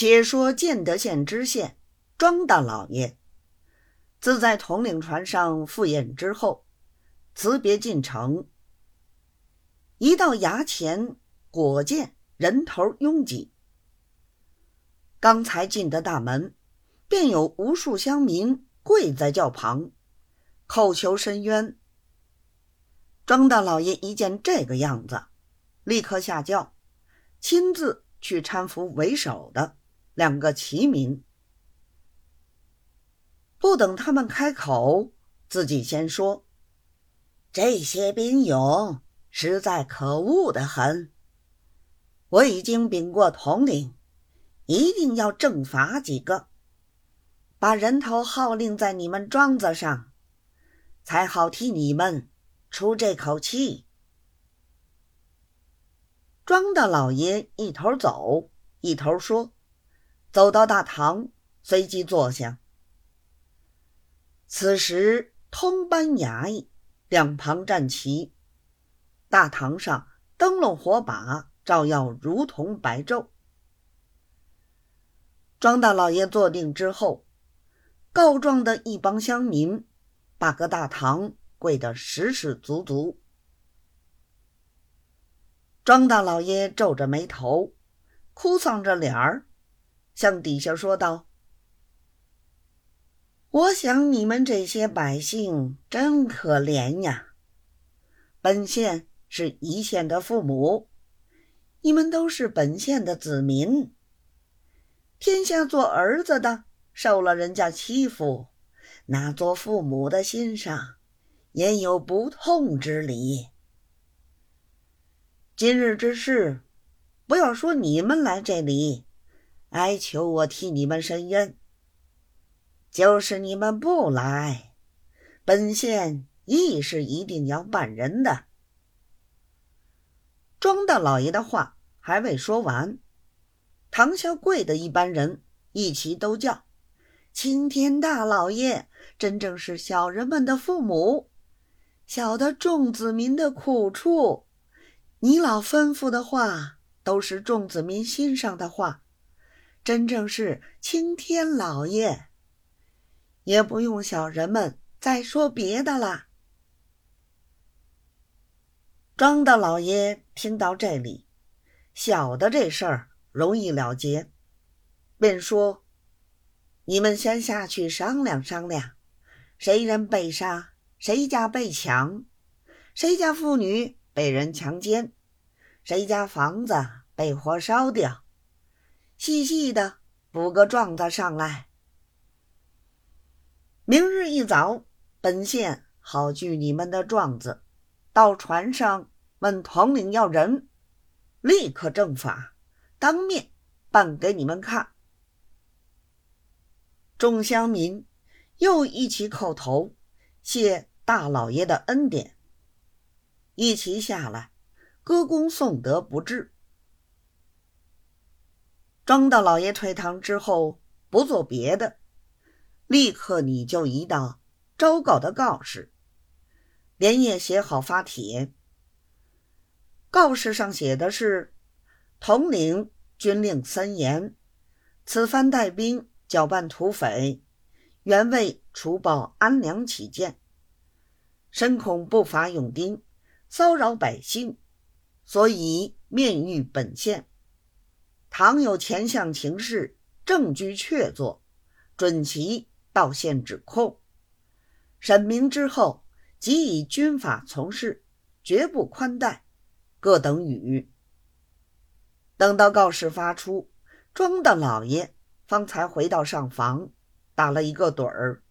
且说建德县知县庄大老爷，自在统领船上赴宴之后，辞别进城。一到衙前，果见人头拥挤。刚才进的大门，便有无数乡民跪在轿旁，叩求申冤。庄大老爷一见这个样子，立刻下轿，亲自去搀扶为首的两个齐民。不等他们开口，自己先说：“这些兵勇实在可恶的很，我已经禀过统领。”一定要正法几个，把人头号令在你们庄子上，才好替你们出这口气。庄大老爷一头走，一头说，走到大堂，随即坐下。此时，通班衙役两旁站齐，大堂上灯笼火把照耀，如同白昼。庄大老爷坐定之后，告状的一帮乡民把个大堂跪得实实足足。庄大老爷皱着眉头，哭丧着脸儿，向底下说道：“我想你们这些百姓真可怜呀！本县是一县的父母，你们都是本县的子民。”天下做儿子的受了人家欺负，那做父母的心上也有不痛之理。今日之事，不要说你们来这里哀求我替你们伸冤，就是你们不来，本县亦是一定要办人的。庄大老爷的话还未说完。唐小贵的一班人一齐都叫：“青天大老爷，真正是小人们的父母，晓得众子民的苦处。你老吩咐的话，都是众子民心上的话，真正是青天老爷，也不用小人们再说别的啦。”庄大老爷听到这里，小的这事儿。容易了结，便说：“你们先下去商量商量，谁人被杀，谁家被抢，谁家妇女被人强奸，谁家房子被火烧掉，细细的补个状子上来。明日一早，本县好据你们的状子，到船上问统领要人，立刻正法。”当面办给你们看。众乡民又一起叩头，谢大老爷的恩典。一齐下来，歌功颂德不至。庄大老爷退堂之后，不做别的，立刻拟就一道昭告的告示，连夜写好发帖。告示上写的是。统领军令森严，此番带兵搅拌土匪，原为除暴安良起见，深恐不法勇丁骚扰百姓，所以面谕本县。倘有前项情事，证据确凿，准其到县指控。审明之后，即以军法从事，绝不宽待。各等语。等到告示发出，庄大老爷方才回到上房，打了一个盹儿。